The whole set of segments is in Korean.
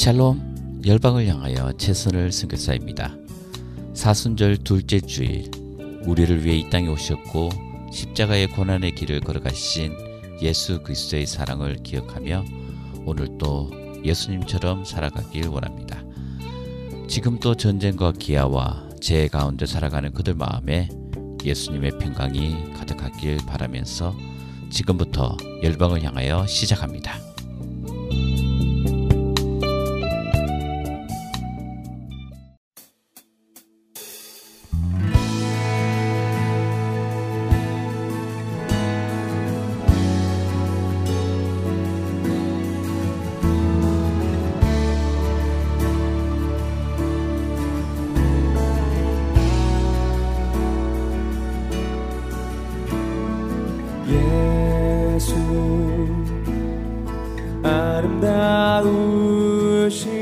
샬롬 열방을 향하여 최선을 선교사입니다. 사순절 둘째 주일 우리를 위해 이 땅에 오셨고 십자가의 고난의 길을 걸어가신 예수 그리스도의 사랑을 기억하며 오늘도 예수님처럼 살아가길 원합니다. 지금도 전쟁과 기아와 재해 가운데 살아가는 그들 마음에 예수님의 평강이 가득하길 바라면서 지금부터 열방을 향하여 시작합니다. dar o.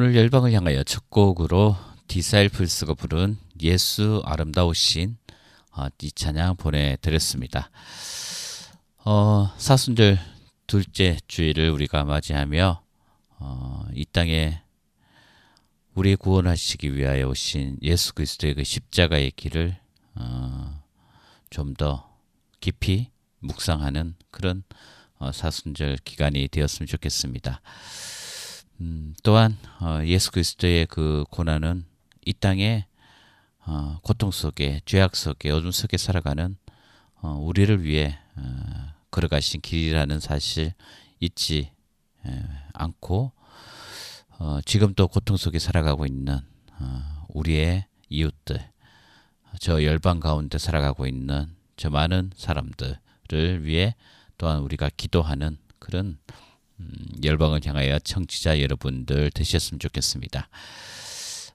오늘 열방을 향하여 첫 곡으로 디사이플스가 부른 예수 아름다우신 어, 이 찬양 보내드렸습니다. 어, 사순절 둘째 주일을 우리가 맞이하며 어, 이 땅에 우리 구원하시기 위하여 오신 예수 그리스도의 그 십자가의 길을 어, 좀 더 깊이 묵상하는 그런 어, 사순절 기간이 되었으면 좋겠습니다. 음, 또한 어, 예수 그리스도의 그 고난은 이 땅에 어, 고통 속에 죄악 속에 어둠 속에 살아가는 어, 우리를 위해 어, 걸어가신 길이라는 사실 잊지 에, 않고 어, 지금도 고통 속에 살아가고 있는 어, 우리의 이웃들 저 열방 가운데 살아가고 있는 저 많은 사람들을 위해 또한 우리가 기도하는 그런 음, 열방을 향하여 청취자 여러분들 되셨으면 좋겠습니다.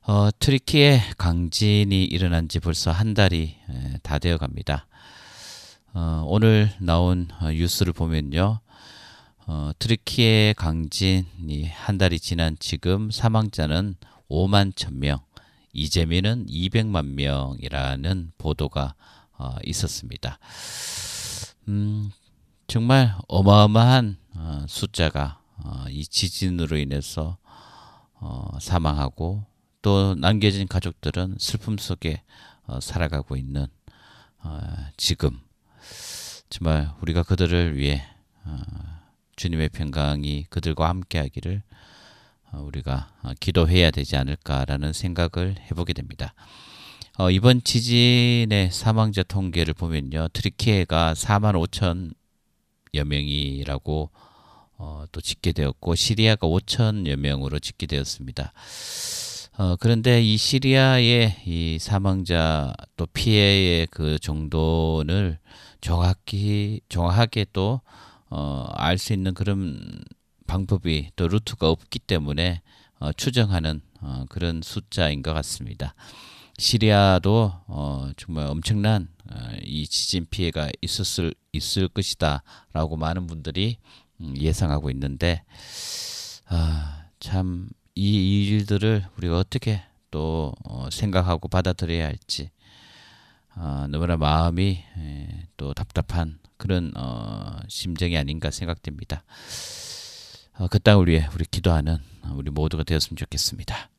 어, 튀르키예 강진이 일어난 지 벌써 한 달이 에, 다 되어 갑니다. 어, 오늘 나온 어, 뉴스를 보면요. 어, 튀르키예 강진이 한 달이 지난 지금 사망자는 5만 1000명, 이재민은 200만 명이라는 보도가 어, 있었습니다. 음, 정말 어마어마한 어, 숫자가 어, 이 지진으로 인해서 어, 사망하고 또 남겨진 가족들은 슬픔 속에 어, 살아가고 있는 어, 지금 정말 우리가 그들을 위해 어, 주님의 평강이 그들과 함께하기를 어, 우리가 어, 기도해야 되지 않을까라는 생각을 해보게 됩니다. 어, 이번 지진의 사망자 통계를 보면요, 트리키에가 4만 5천 여 명이라고 어, 또 집계되었고 시리아가 5천여 명으로 집계되었습니다. 어, 그런데 이 시리아의 이 사망자 또 피해의 그 정도를 정확히 정확하게 또 어, 알 수 있는 그런 방법이 또 루트가 없기 때문에 어, 추정하는 어, 그런 숫자인 것 같습니다. 시리아도 어, 정말 엄청난 어, 이 지진 피해가 있었을 있을 것이다라고 많은 분들이 음, 예상하고 있는데 아, 참 이 일들을 우리가 어떻게 또 어, 생각하고 받아들여야 할지 어, 너무나 마음이 에, 또 답답한 그런 어, 심정이 아닌가 생각됩니다. 어, 그 땅을 위해 우리 기도하는 우리 모두가 되었으면 좋겠습니다.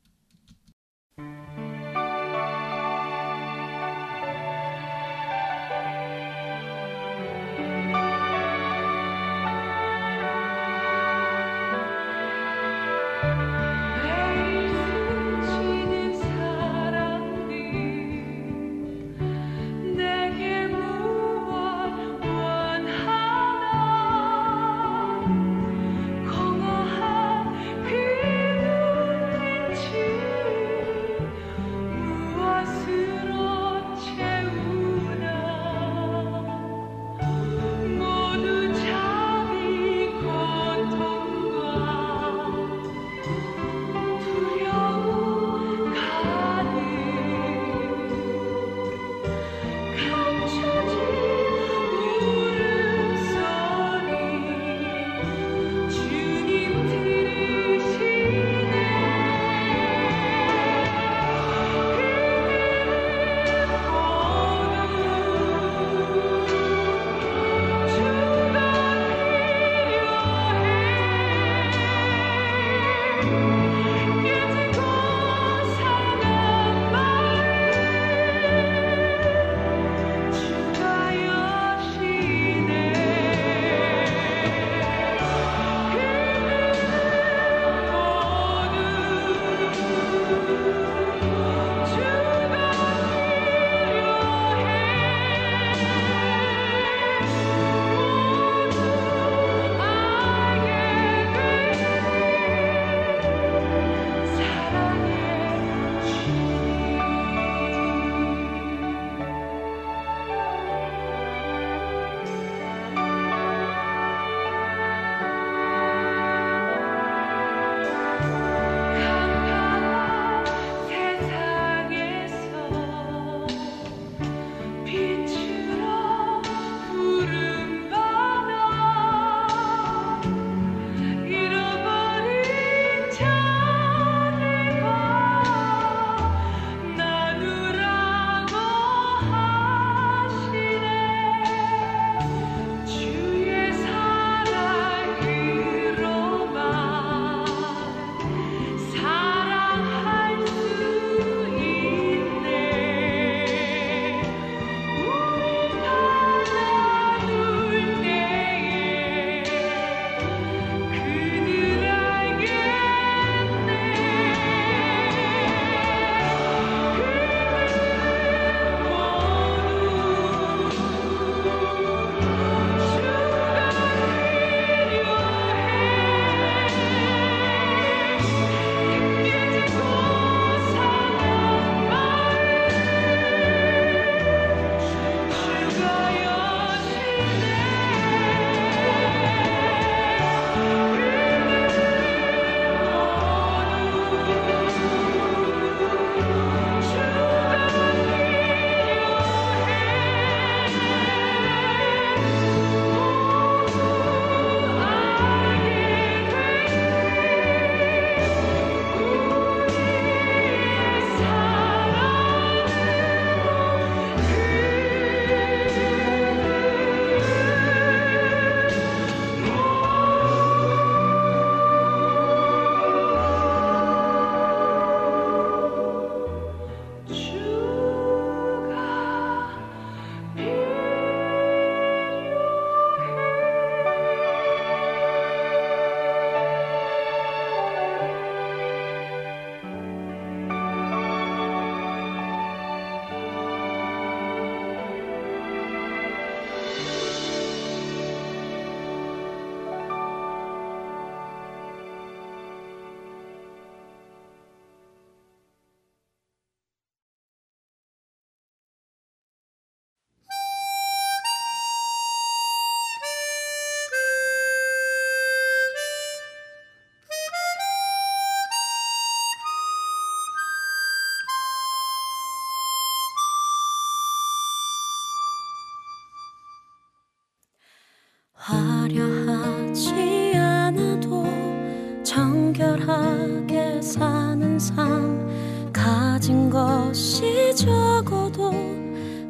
적어도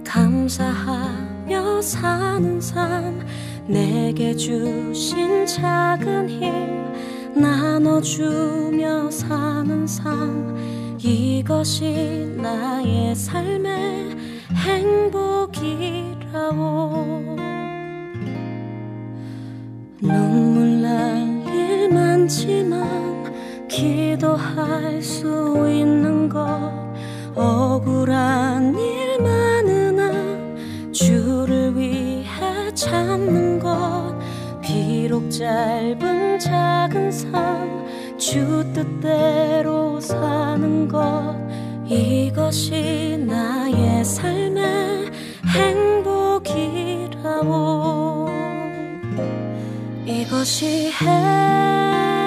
감사하며 사는 삶 내게 주신 작은 힘 나눠주며 사는 삶 이것이 나의 삶의 행복이라오. 눈물 날 일 많지만 기도할 수 있는 것 억울한 일 많으나 주를 위해 참는 것. 비록 짧은 작은 삶 주 뜻대로 사는 것. 이것이 나의 삶의 행복이라오 이것이 행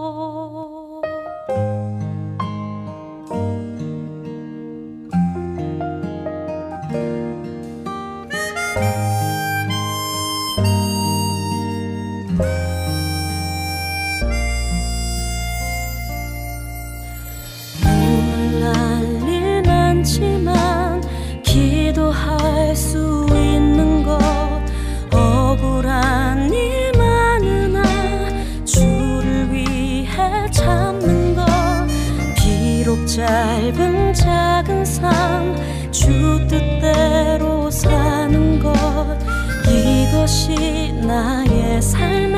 것이 나의 삶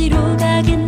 어디로 가겠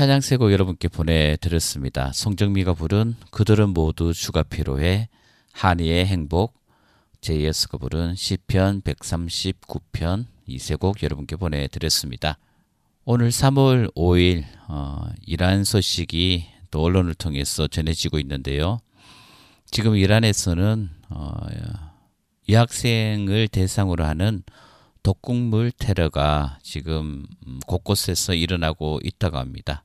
찬양 세 곡 여러분께 보내드렸습니다. 송정미가 부른 그들은 모두 주가 필요해 한이의 행복 제이어스가 부른 시편 139편 이세곡 여러분께 보내드렸습니다. 오늘 3월 5일 어, 이란 소식이 또 언론을 통해서 전해지고 있는데요. 지금 이란에서는 어, 여학생을 대상으로 하는 독극물 테러가 지금 음, 곳곳에서 일어나고 있다고 합니다.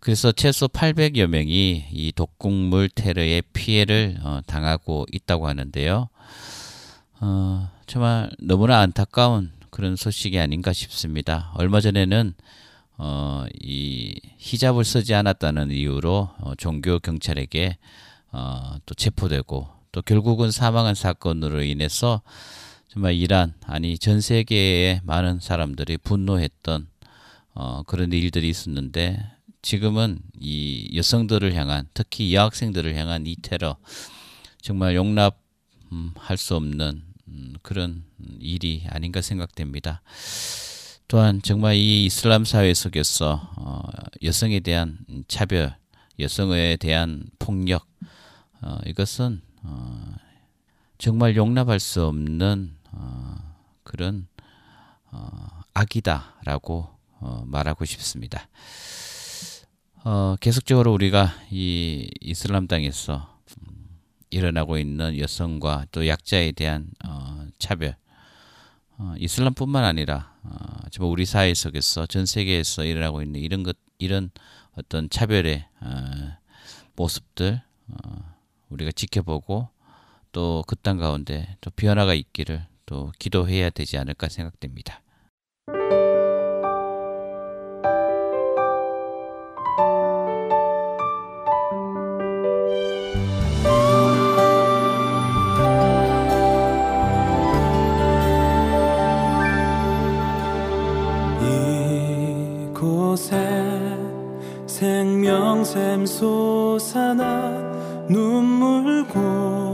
그래서 최소 800여 명이 이 독극물 테러의 피해를 어, 당하고 있다고 하는데요. 어, 정말 너무나 안타까운 그런 소식이 아닌가 싶습니다. 얼마 전에는 어, 이 히잡을 쓰지 않았다는 이유로 어, 종교 경찰에게 어, 또 체포되고 또 결국은 사망한 사건으로 인해서 정말 이란 아니 전 세계의 많은 사람들이 분노했던 어, 그런 일들이 있었는데 지금은 이 여성들을 향한 특히 여학생들을 향한 이 테러 정말 용납 음, 할수 없는 음, 그런 일이 아닌가 생각됩니다. 또한 정말 이 이슬람 사회 속에서 어, 여성에 대한 차별, 여성에 대한 폭력 어, 이것은 어, 정말 용납할 수 없는 어, 그런 어, 악이다라고 어, 말하고 싶습니다. 어, 계속적으로 우리가 이 이슬람 땅에서 음, 일어나고 있는 여성과 또 약자에 대한 어, 차별, 어, 이슬람뿐만 아니라 어, 정말 우리 사회 속에서 전 세계에서 일어나고 있는 이런 것, 이런 어떤 차별의 어, 모습들 어, 우리가 지켜보고 또 그 땅 가운데 또 변화가 있기를 또 기도해야 되지 않을까 생각됩니다. 생명샘 솟아나 눈물 골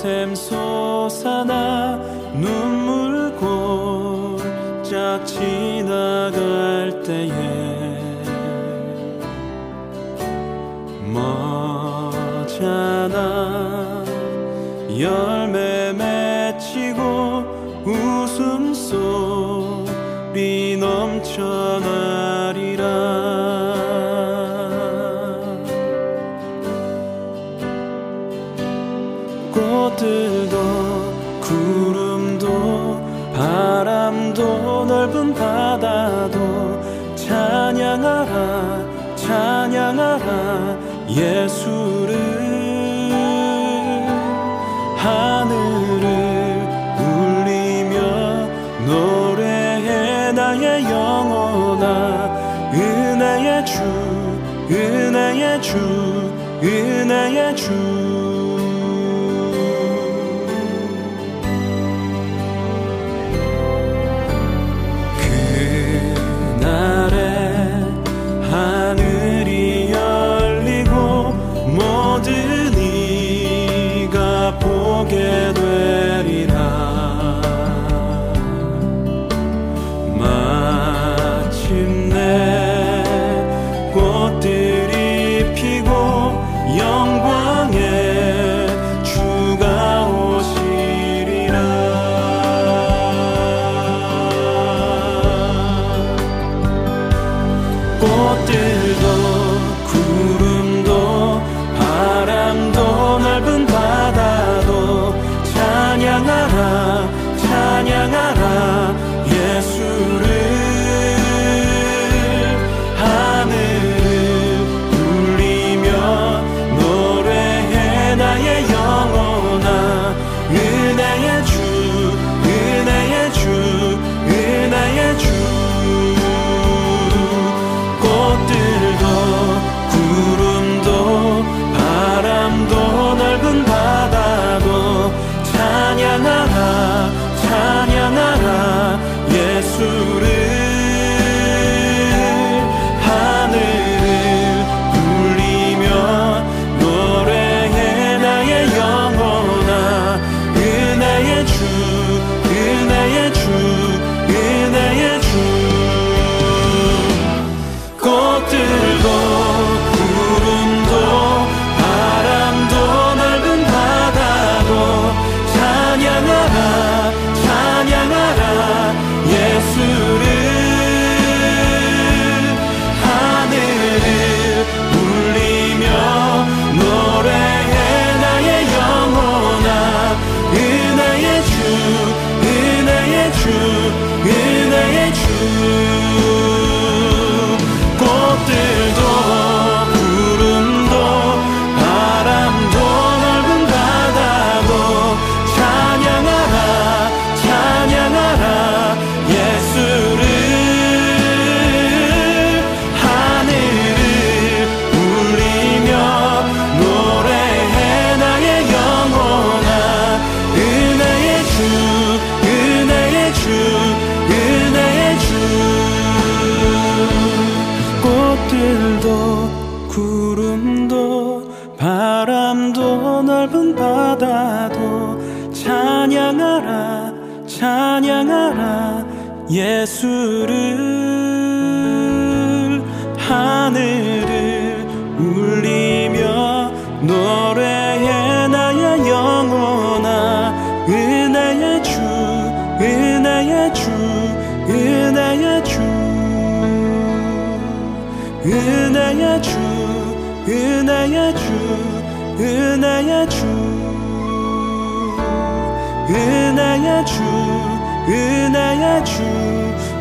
샘 속. 땅도 넓은 바다도 찬양하라 찬양하라 예수를. 하늘을 울리며 노래해 나의 영혼아 은혜의 주 은혜의 주 은혜의 주.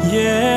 Yeah.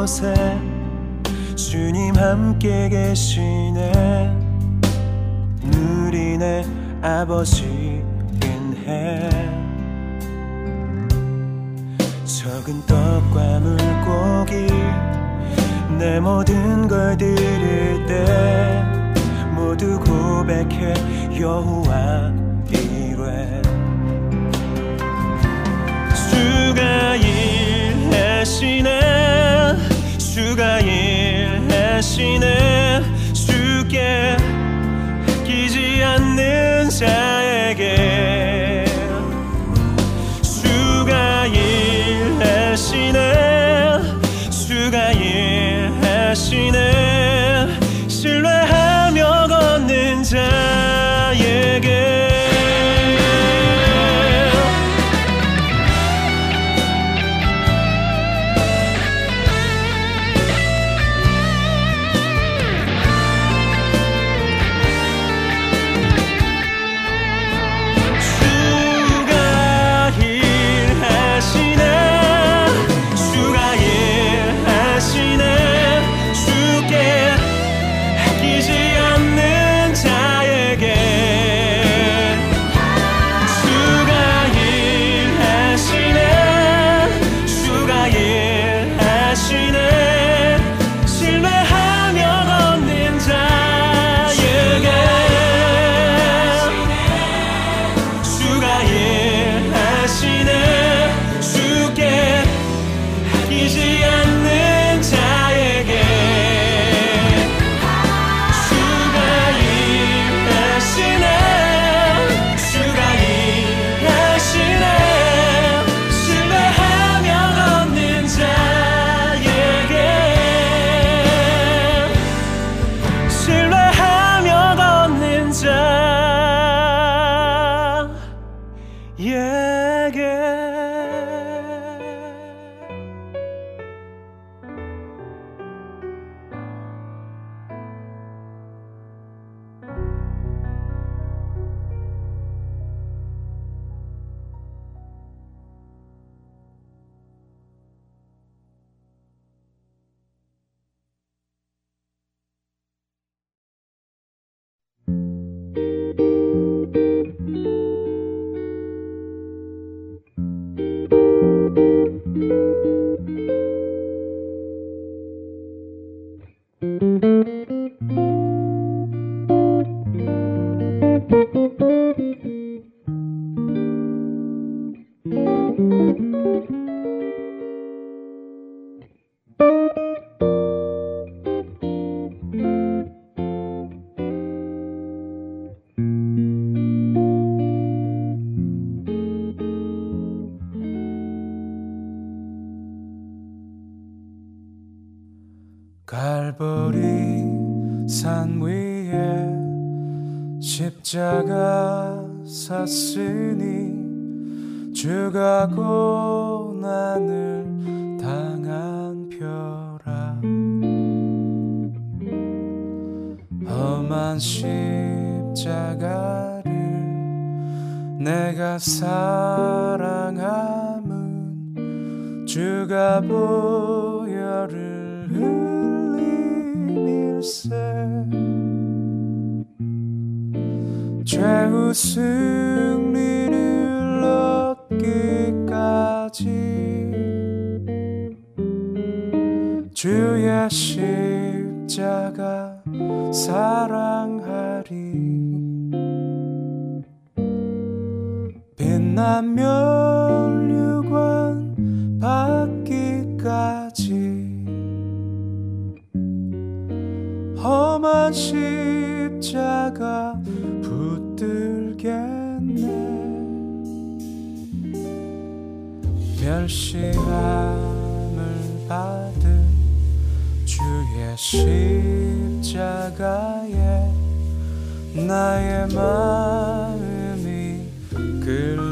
곳에 주님 함께 계시네. 누리네 아버지 은혜 적은 떡과 물고기 내 모든 걸 드릴 때 모두 고백해 여호와 이래. 주가 일하시네 주가 일하시네. 주께 끼지 않는 자에게 주가 일하시네. 주가 일하시네 최후 승리를 얻기까지 주의 십자가 사랑하리. 빛나며 십자가 붙들겠네. 멸시함을 받은 주의 십자가에 나의 마음이 끌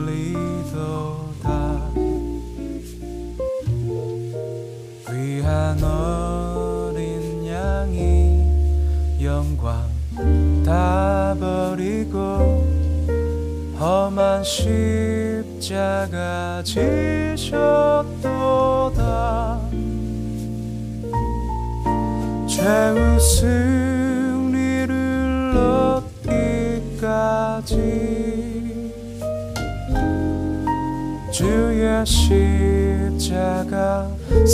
다 버리고 험한 십자가 지셨도다. 최후 승리를 얻기까지 주의 십자가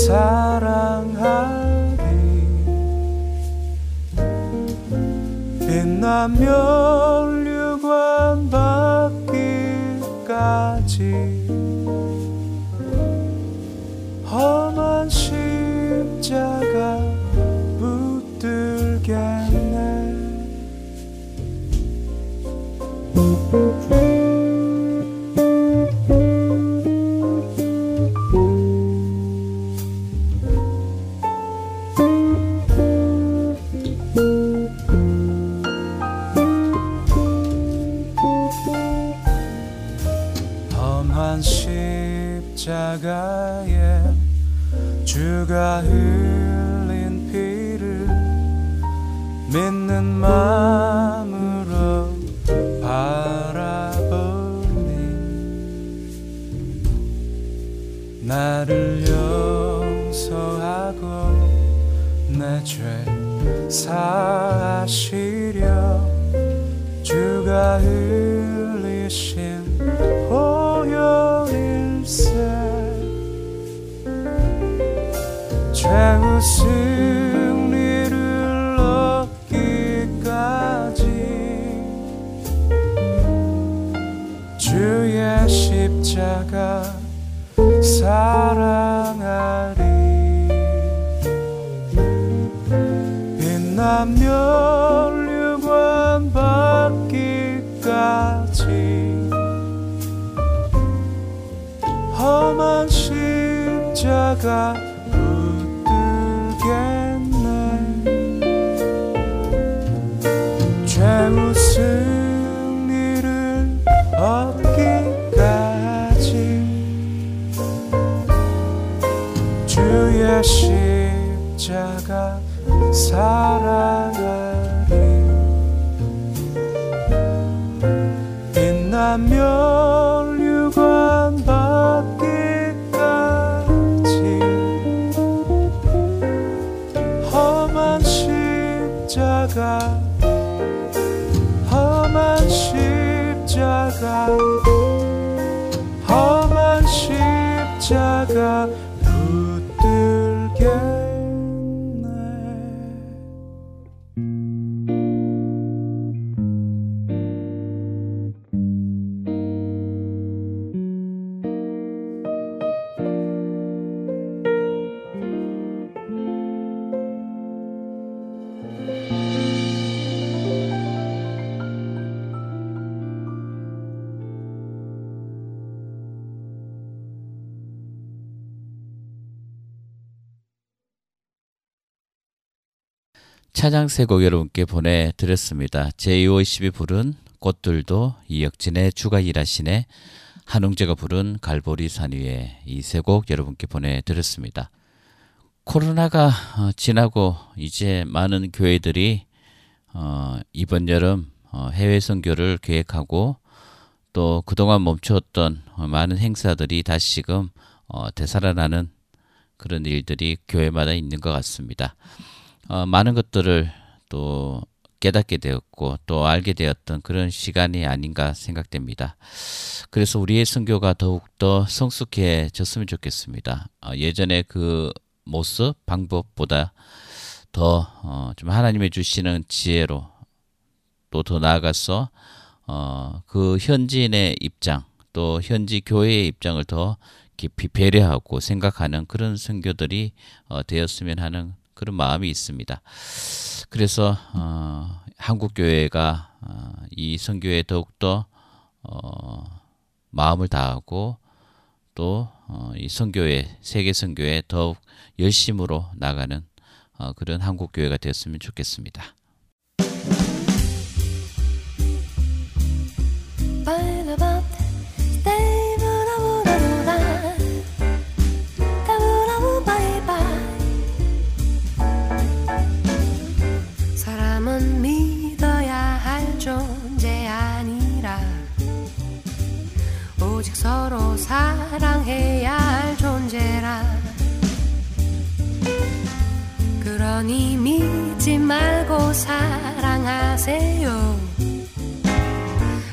사랑하 빛난 면류관 받기까지. 험한 십자가 십자가 험한 십자가 차장 세곡 여러분께 보내드렸습니다. 제2호 12 부른 꽃들도 이혁진의 주가 일하시네 한웅재가 부른 갈보리 산 위에 이 세 곡 여러분께 보내드렸습니다. 코로나가 어, 지나고 이제 많은 교회들이 어, 이번 여름 어, 해외 선교를 계획하고 또 그동안 멈추었던 어, 많은 행사들이 다시금 어, 되살아나는 그런 일들이 교회마다 있는 것 같습니다. 어, 많은 것들을 또 깨닫게 되었고 또 알게 되었던 그런 시간이 아닌가 생각됩니다. 그래서 우리의 선교가 더욱 더 성숙해졌으면 좋겠습니다. 어, 예전에 그 모습, 방법보다 더 어, 좀 하나님의 주시는 지혜로 또 더 나아가서 어, 그 현지인의 입장 또 현지 교회의 입장을 더 깊이 배려하고 생각하는 그런 선교들이 어, 되었으면 하는 그런 마음이 있습니다. 그래서 어, 한국 교회가 어, 이 선교에 더욱더 어, 마음을 다하고 또 어, 이 선교회 세계 선교에 더욱 열심으로 나가는 어, 그런 한국 교회가 되었으면 좋겠습니다. 믿지 말고 사랑하세요.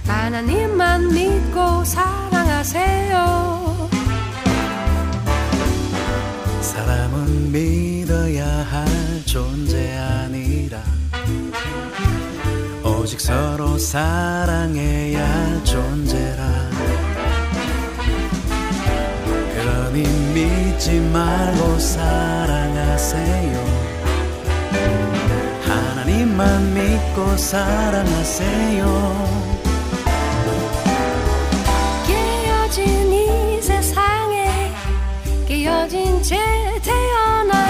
하나님만 믿고 사랑하세요. 사람은 믿어야 할 존재 아니라 오직 서로 사랑해야 할 존재라. 그러니 믿지 말고 사랑하세요. 하 나님만 믿고 사랑하세요. 깨어진 이 세상에 깨어진 채 태어나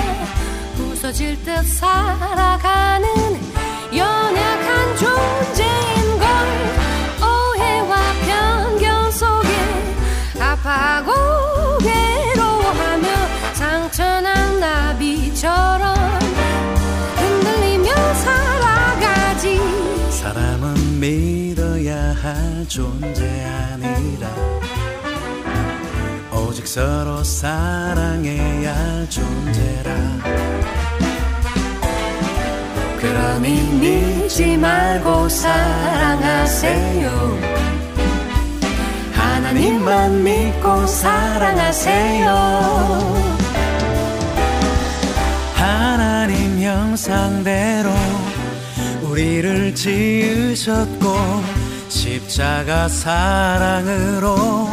부서질 듯 살아가는 연약한 존재인 걸 오해와 편견 속에 아파하고 괴로워하며 상처난 나비처럼 믿어야 할 존재 아니라 오직 서로 사랑해야 할 존재라. 그러니 믿지 말고 사랑하세요. 하나님만 믿고 사랑하세요. 하나님 형상대로 우리를 지으셨고 십자가 사랑으로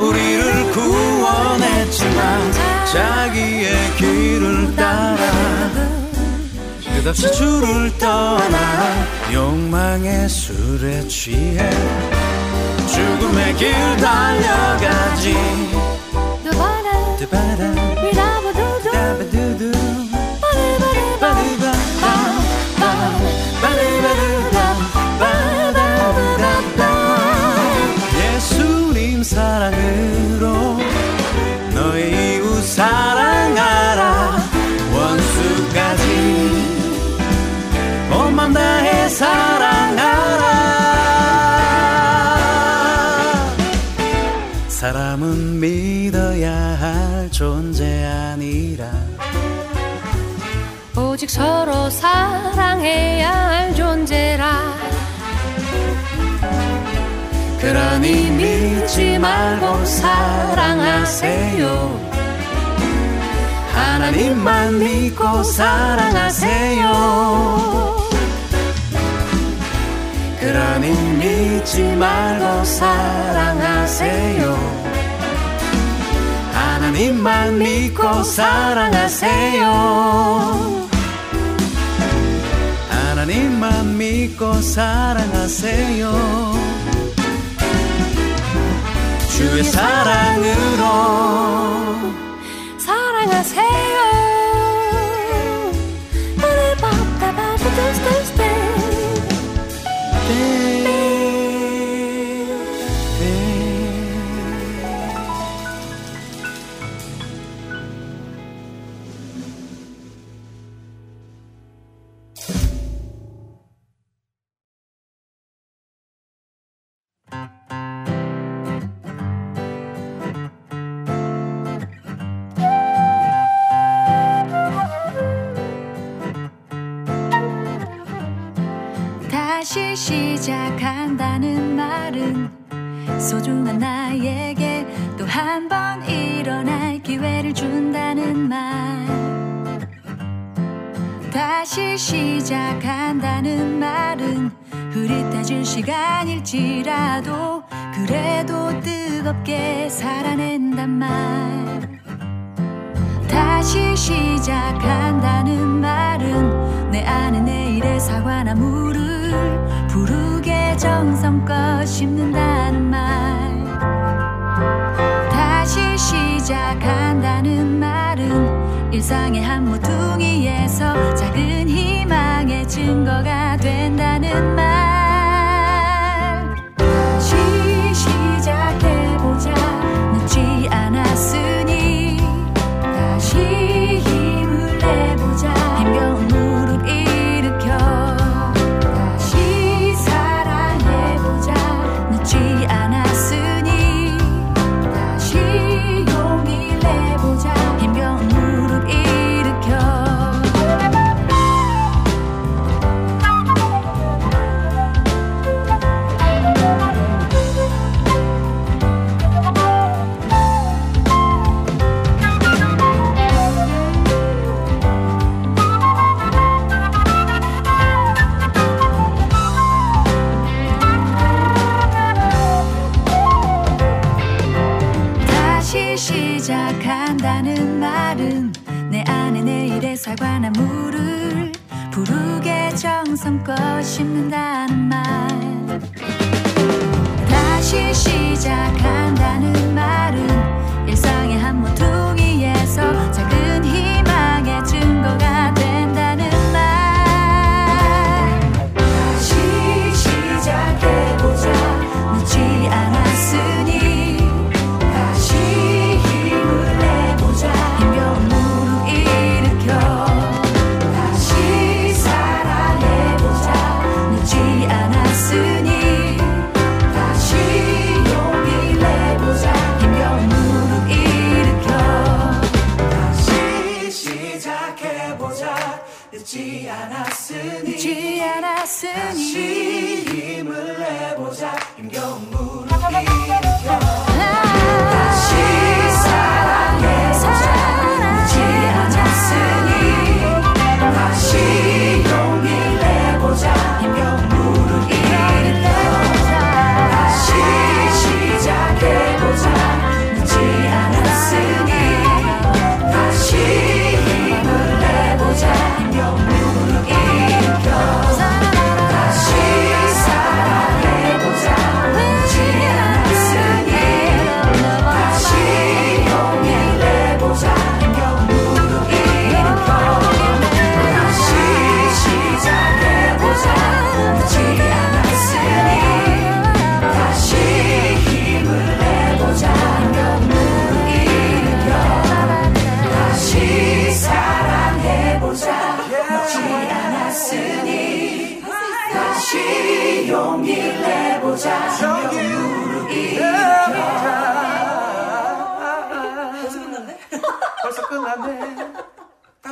우리를 구원했지만 자기의 길을 따라 끝없이 주를 떠나 욕망의 술에 취해 죽음의 길 달려가지 사람은 믿어야 할 존재 아니라 오직 서로 사랑해야 할 존재라. 그러니 믿지 말고 사랑하세요. 하나님만 믿고 사랑하세요 그러니 믿지 말고 사랑하세요. 하나님만 믿고 사랑하세요. 하나님만 믿고 사랑하세요. 주의 사랑으로 시간일지라도 그래도 뜨겁게 살아낸단 말. 다시 시작한다는 말은 내 안에 내일의 사과나 물을 부르게 정성껏 심는다는 말. 다시 시작한다는 말은 일상의 한 모퉁이에서 작은 희망의 증거가 된다는 말.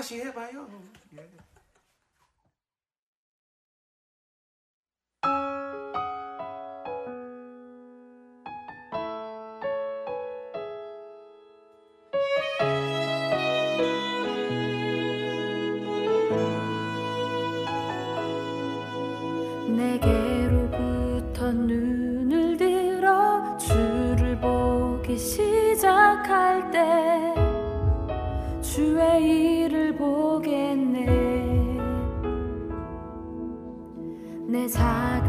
she hit by. Yeah. 擦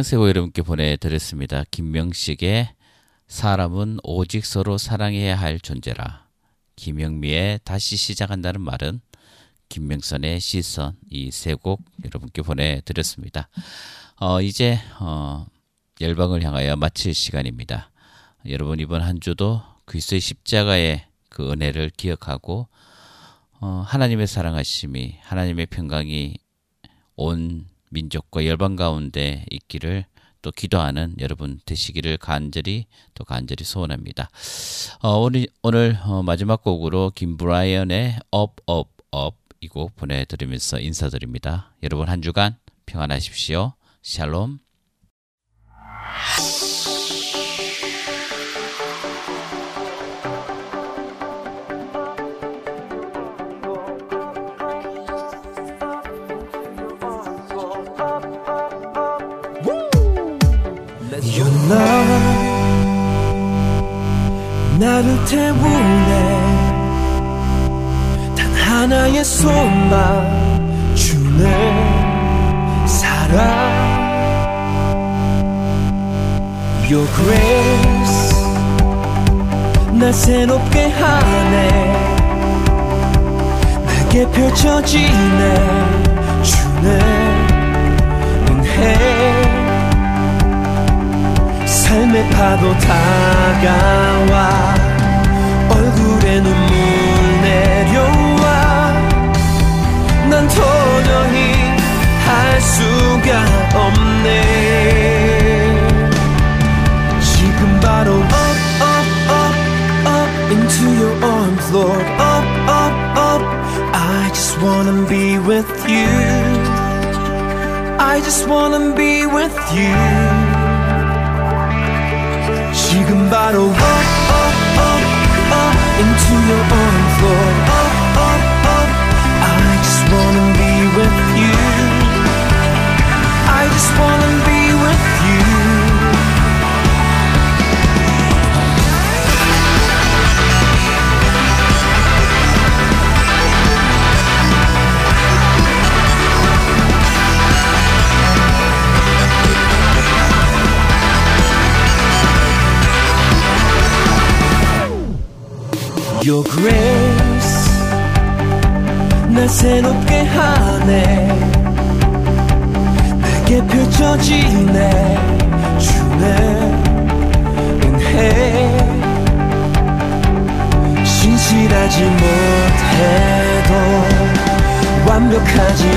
찬양세고 여러분께 보내드렸습니다. 김명식의 사람은 오직 서로 사랑해야 할 존재라. 김영미의 다시 시작한다는 말은 김명선의 시선 이 세 곡 여러분께 보내드렸습니다. 어, 이제 어, 열방을 향하여 마칠 시간입니다. 여러분 이번 한 주도 그리스도의 십자가의 그 은혜를 기억하고 어, 하나님의 사랑하심이 하나님의 평강이 온 민족과 열방 가운데 있기를 또 기도하는 여러분 되시기를 간절히 또 간절히 소원합니다. 어, 오늘 오늘 어, 마지막 곡으로 김브라이언의 Up Up Up 이 곡 보내드리면서 인사드립니다. 여러분 한 주간 평안하십시오. 샬롬. Your love 나를 태우네 단 하나의 소망 주네. 사랑. Your grace 날 새롭게 하네. 내게 펼쳐지네. 주네. 은혜 삶의 파도 다가와 얼굴에 눈물 내려와 난 도저히 할 수가 없네 지금 바로 up up up up into your arms Lord up up up I just wanna be with you I just wanna be with you 지금 바로 up, up, up, up into your arms, Grace. 날 새롭게 하네. 내게 펼쳐지네. 주네. 은혜. 신실하지 못해도 완벽하진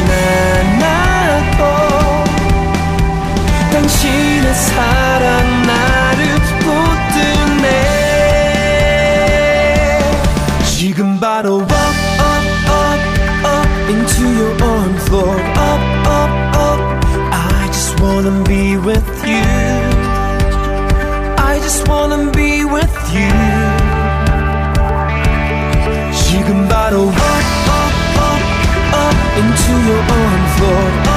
않아도 당신의 사랑 just wanna be with you. She can bottle up, up, up, up into your own floor.